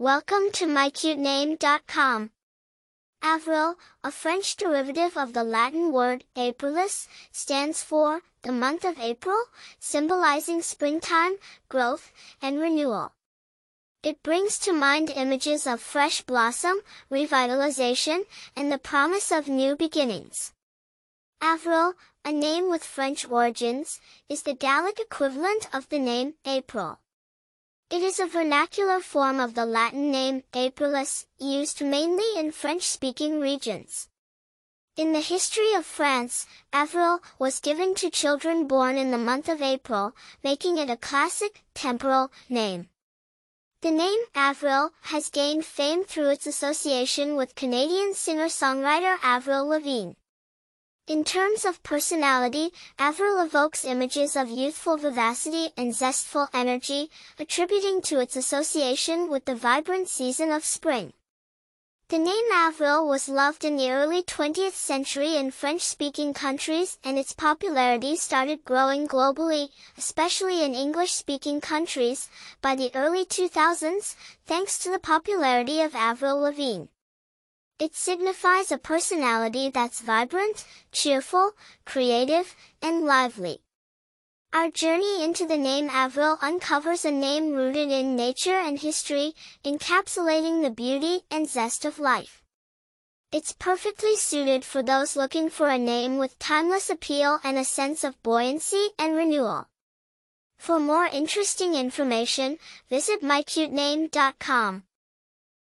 Welcome to mycutename.com. Avril, a French derivative of the Latin word aprilis, stands for the month of April, symbolizing springtime, growth, and renewal. It brings to mind images of fresh blossom, revitalization, and the promise of new beginnings. Avril, a name with French origins, is the Gallic equivalent of the name April. It is a vernacular form of the Latin name Aprilis, used mainly in French-speaking regions. In the history of France, Avril was given to children born in the month of April, making it a classic, temporal, name. The name Avril has gained fame through its association with Canadian singer-songwriter Avril Lavigne. In terms of personality, Avril evokes images of youthful vivacity and zestful energy, attributing to its association with the vibrant season of spring. The name Avril was loved in the early 20th century in French-speaking countries and its popularity started growing globally, especially in English-speaking countries, by the early 2000s, thanks to the popularity of Avril Lavigne. It signifies a personality that's vibrant, cheerful, creative, and lively. Our journey into the name Avril uncovers a name rooted in nature and history, encapsulating the beauty and zest of life. It's perfectly suited for those looking for a name with timeless appeal and a sense of buoyancy and renewal. For more interesting information, visit mycutename.com.